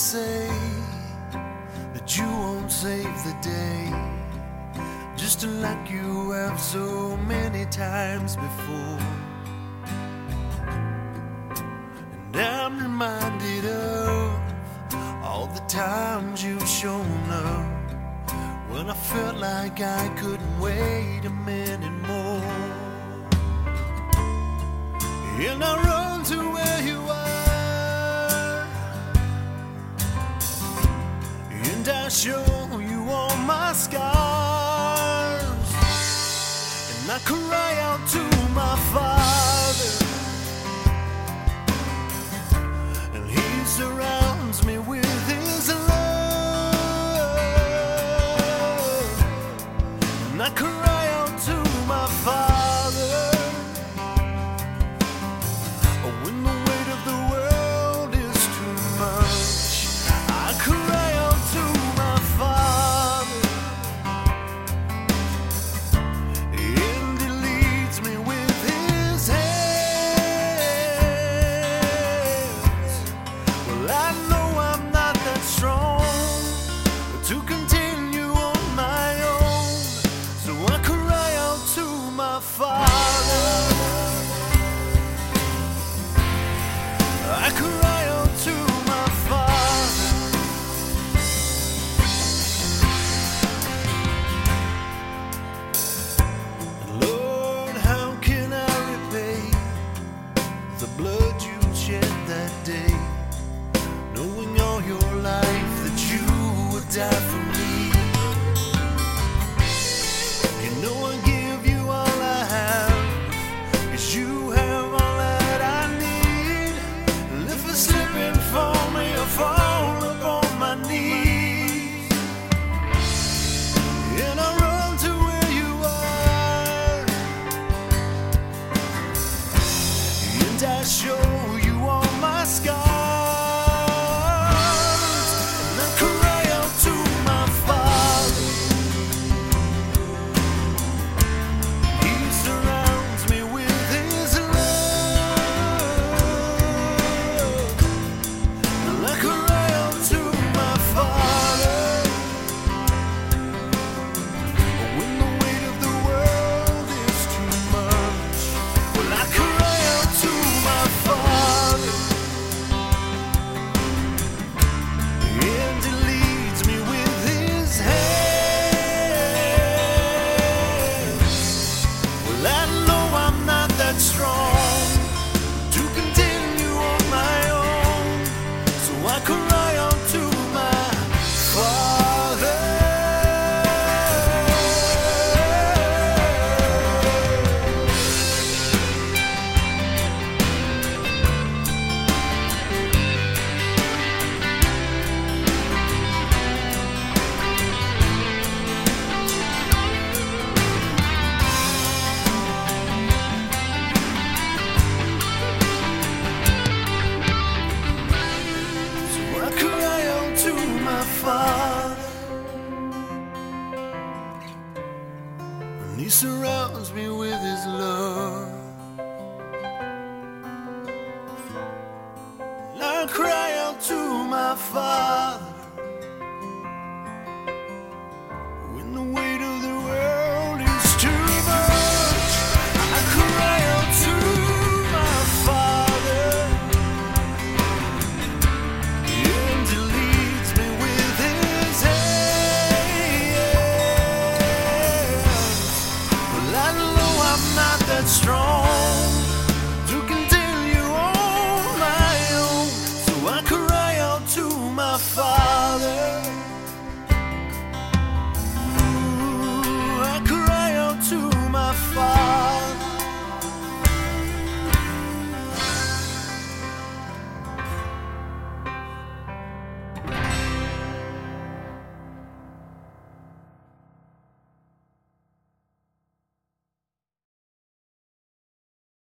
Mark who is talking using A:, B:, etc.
A: say that you won't save the day? Just like you have so many times before. And I'm reminded of all the times you've shown up when I felt like I couldn't wait a minute more. And I run to where you are, show you all my scars, and I cry out to my Father, and He surrounds me with day? Knowing all your life that you would die for me. You know I give you all I have. Cause you have all that I need. And if I slip and fall, may I fall upon my knees. And I run to where you are. And I show you all my scars. He surrounds me with His love. And I cry out to my Father,